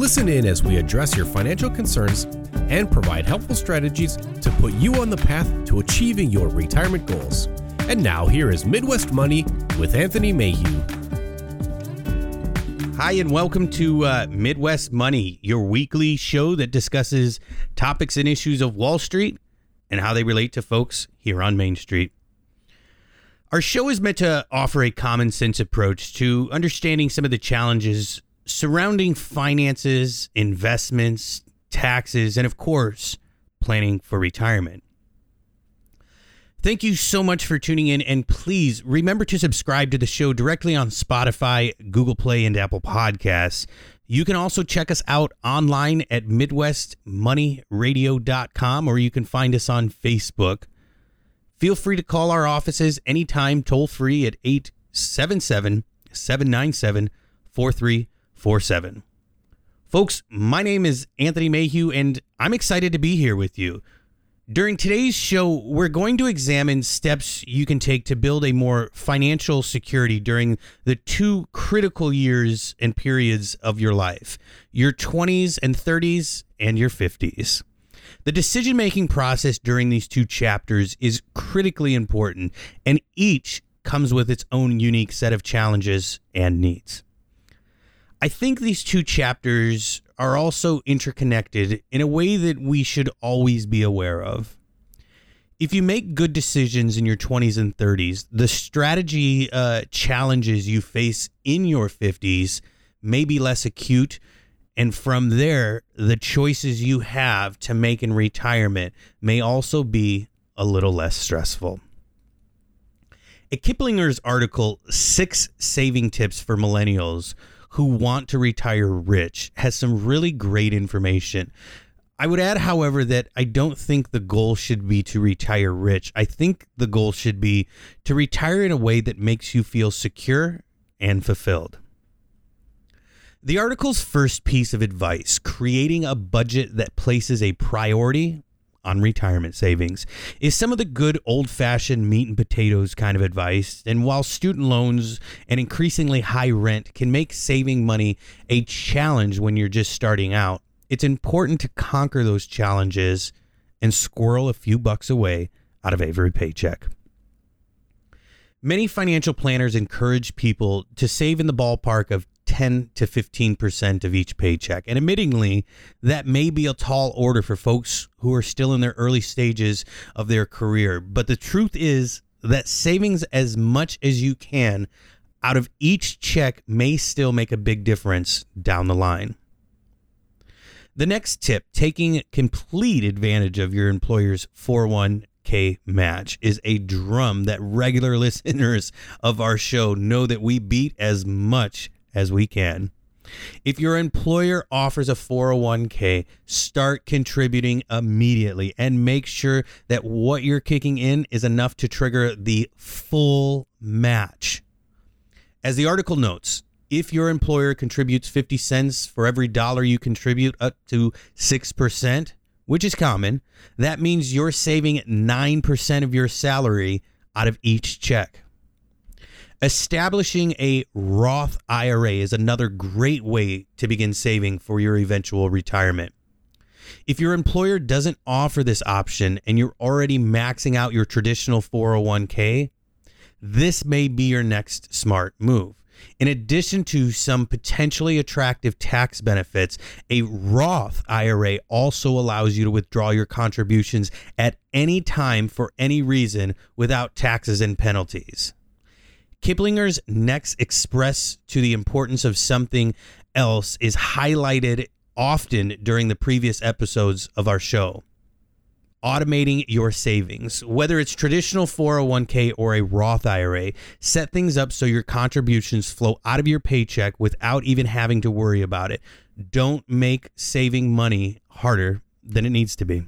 Listen in as we address your financial concerns and provide helpful strategies to put you on the path to achieving your retirement goals. And now, here is Midwest Money with Anthony Mayhew. Hi, and welcome to uh, Midwest Money, your weekly show that discusses topics and issues of Wall Street and how they relate to folks here on Main Street. Our show is meant to offer a common sense approach to understanding some of the challenges surrounding finances, investments, taxes, and of course, planning for retirement. Thank you so much for tuning in, and please remember to subscribe to the show directly on Spotify, Google Play, and Apple Podcasts. You can also check us out online at MidwestMoneyRadio.com, or you can find us on Facebook. Feel free to call our offices anytime, toll free at 877 797 4347. Folks, my name is Anthony Mayhew, and I'm excited to be here with you. During today's show, we're going to examine steps you can take to build a more financial security during the two critical years and periods of your life your 20s and 30s, and your 50s. The decision making process during these two chapters is critically important, and each comes with its own unique set of challenges and needs. I think these two chapters are also interconnected in a way that we should always be aware of. If you make good decisions in your 20s and 30s, the strategy uh, challenges you face in your 50s may be less acute. And from there, the choices you have to make in retirement may also be a little less stressful. At Kiplinger's article, Six Saving Tips for Millennials, who want to retire rich has some really great information. I would add, however, that I don't think the goal should be to retire rich. I think the goal should be to retire in a way that makes you feel secure and fulfilled. The article's first piece of advice creating a budget that places a priority on retirement savings is some of the good old fashioned meat and potatoes kind of advice. And while student loans and increasingly high rent can make saving money a challenge when you're just starting out, it's important to conquer those challenges and squirrel a few bucks away out of every paycheck. Many financial planners encourage people to save in the ballpark of 10 to 15% of each paycheck. And admittingly, that may be a tall order for folks who are still in their early stages of their career. But the truth is that savings as much as you can out of each check may still make a big difference down the line. The next tip taking complete advantage of your employer's 401k match is a drum that regular listeners of our show know that we beat as much as we can. If your employer offers a 401k, start contributing immediately and make sure that what you're kicking in is enough to trigger the full match. As the article notes, if your employer contributes 50 cents for every dollar you contribute up to 6%, which is common, that means you're saving 9% of your salary out of each check. Establishing a Roth IRA is another great way to begin saving for your eventual retirement. If your employer doesn't offer this option and you're already maxing out your traditional 401k, this may be your next smart move. In addition to some potentially attractive tax benefits, a Roth IRA also allows you to withdraw your contributions at any time for any reason without taxes and penalties. Kiplinger's next express to the importance of something else is highlighted often during the previous episodes of our show. Automating your savings, whether it's traditional 401k or a Roth IRA, set things up so your contributions flow out of your paycheck without even having to worry about it. Don't make saving money harder than it needs to be.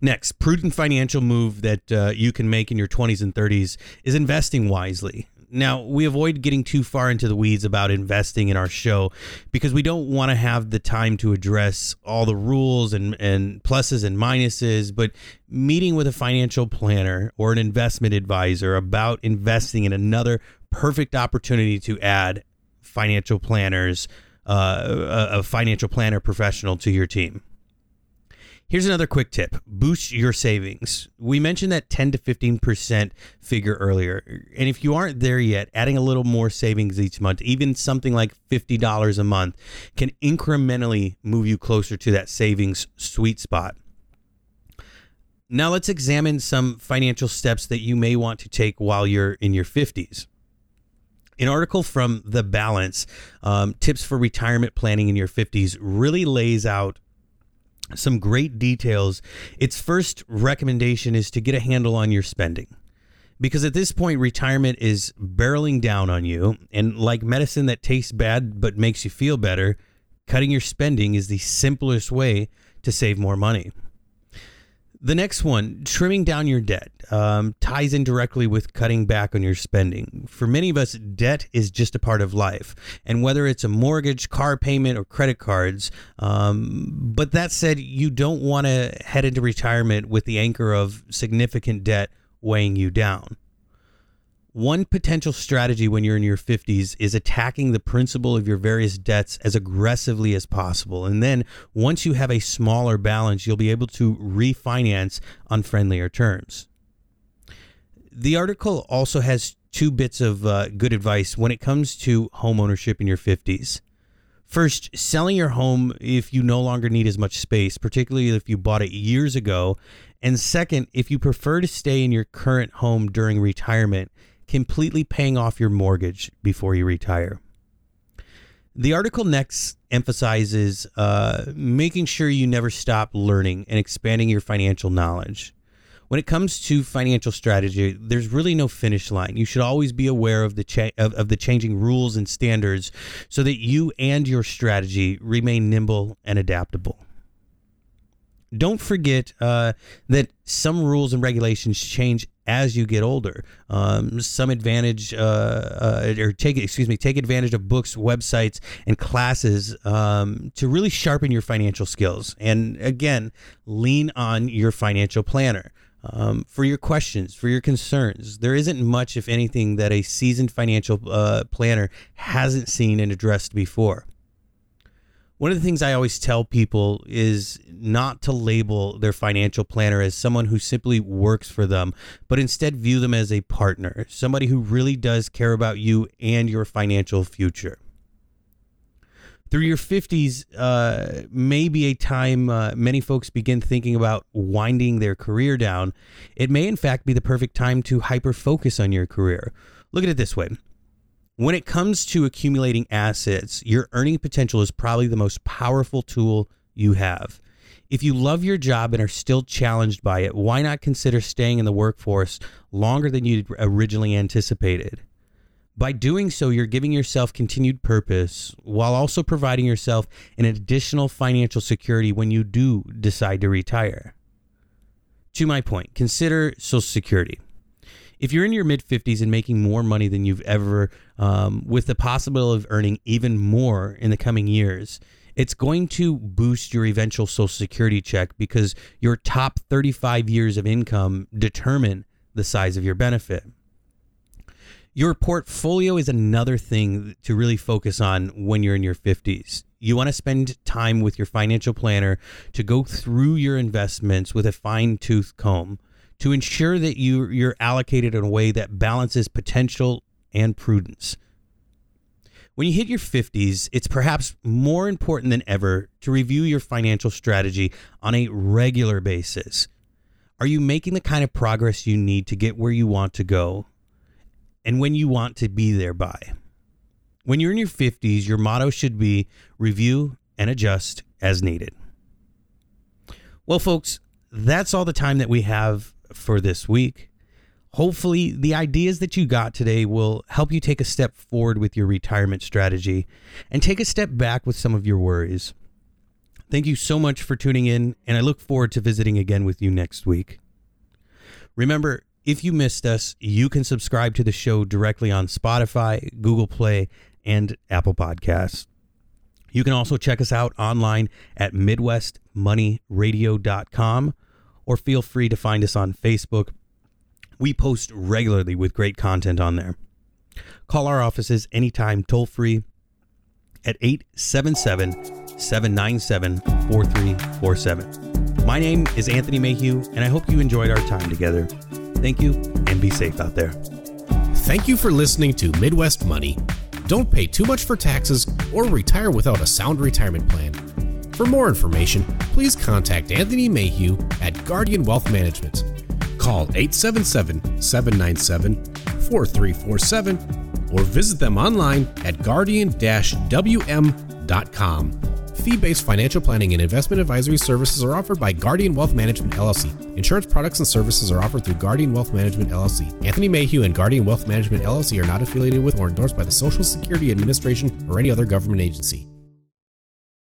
Next, prudent financial move that uh, you can make in your 20s and 30s is investing wisely. Now, we avoid getting too far into the weeds about investing in our show because we don't want to have the time to address all the rules and, and pluses and minuses. But meeting with a financial planner or an investment advisor about investing in another perfect opportunity to add financial planners, uh, a, a financial planner professional to your team. Here's another quick tip boost your savings. We mentioned that 10 to 15% figure earlier. And if you aren't there yet, adding a little more savings each month, even something like $50 a month, can incrementally move you closer to that savings sweet spot. Now, let's examine some financial steps that you may want to take while you're in your 50s. An article from The Balance, um, Tips for Retirement Planning in Your 50s, really lays out some great details. Its first recommendation is to get a handle on your spending. Because at this point, retirement is barreling down on you. And like medicine that tastes bad but makes you feel better, cutting your spending is the simplest way to save more money. The next one, trimming down your debt, um, ties in directly with cutting back on your spending. For many of us, debt is just a part of life. And whether it's a mortgage, car payment, or credit cards, um, but that said, you don't want to head into retirement with the anchor of significant debt weighing you down. One potential strategy when you're in your 50s is attacking the principal of your various debts as aggressively as possible. And then once you have a smaller balance, you'll be able to refinance on friendlier terms. The article also has two bits of uh, good advice when it comes to home ownership in your 50s. First, selling your home if you no longer need as much space, particularly if you bought it years ago. And second, if you prefer to stay in your current home during retirement, completely paying off your mortgage before you retire. The article next emphasizes uh, making sure you never stop learning and expanding your financial knowledge. When it comes to financial strategy, there's really no finish line. You should always be aware of the cha- of, of the changing rules and standards so that you and your strategy remain nimble and adaptable don't forget uh, that some rules and regulations change as you get older. Um, some advantage uh, uh, or take excuse me take advantage of books, websites, and classes um, to really sharpen your financial skills. And again, lean on your financial planner. Um, for your questions, for your concerns. There isn't much, if anything, that a seasoned financial uh, planner hasn't seen and addressed before. One of the things I always tell people is not to label their financial planner as someone who simply works for them, but instead view them as a partner, somebody who really does care about you and your financial future. Through your 50s, uh, may be a time uh, many folks begin thinking about winding their career down. It may, in fact, be the perfect time to hyper focus on your career. Look at it this way when it comes to accumulating assets, your earning potential is probably the most powerful tool you have. If you love your job and are still challenged by it, why not consider staying in the workforce longer than you originally anticipated? By doing so, you're giving yourself continued purpose while also providing yourself an additional financial security when you do decide to retire. To my point, consider Social Security if you're in your mid 50s and making more money than you've ever, um, with the possibility of earning even more in the coming years, it's going to boost your eventual Social Security check because your top 35 years of income determine the size of your benefit. Your portfolio is another thing to really focus on when you're in your 50s. You want to spend time with your financial planner to go through your investments with a fine tooth comb to ensure that you you're allocated in a way that balances potential and prudence. When you hit your 50s, it's perhaps more important than ever to review your financial strategy on a regular basis. Are you making the kind of progress you need to get where you want to go and when you want to be there by? When you're in your 50s, your motto should be review and adjust as needed. Well, folks, that's all the time that we have for this week. Hopefully, the ideas that you got today will help you take a step forward with your retirement strategy and take a step back with some of your worries. Thank you so much for tuning in, and I look forward to visiting again with you next week. Remember, if you missed us, you can subscribe to the show directly on Spotify, Google Play, and Apple Podcasts. You can also check us out online at MidwestMoneyRadio.com or feel free to find us on Facebook. We post regularly with great content on there. Call our offices anytime toll free at 877 797 4347. My name is Anthony Mayhew, and I hope you enjoyed our time together. Thank you, and be safe out there. Thank you for listening to Midwest Money. Don't pay too much for taxes or retire without a sound retirement plan. For more information, please contact Anthony Mayhew at Guardian Wealth Management. Call 877 797 4347 or visit them online at guardian-wm.com. Fee-based financial planning and investment advisory services are offered by Guardian Wealth Management LLC. Insurance products and services are offered through Guardian Wealth Management LLC. Anthony Mayhew and Guardian Wealth Management LLC are not affiliated with or endorsed by the Social Security Administration or any other government agency.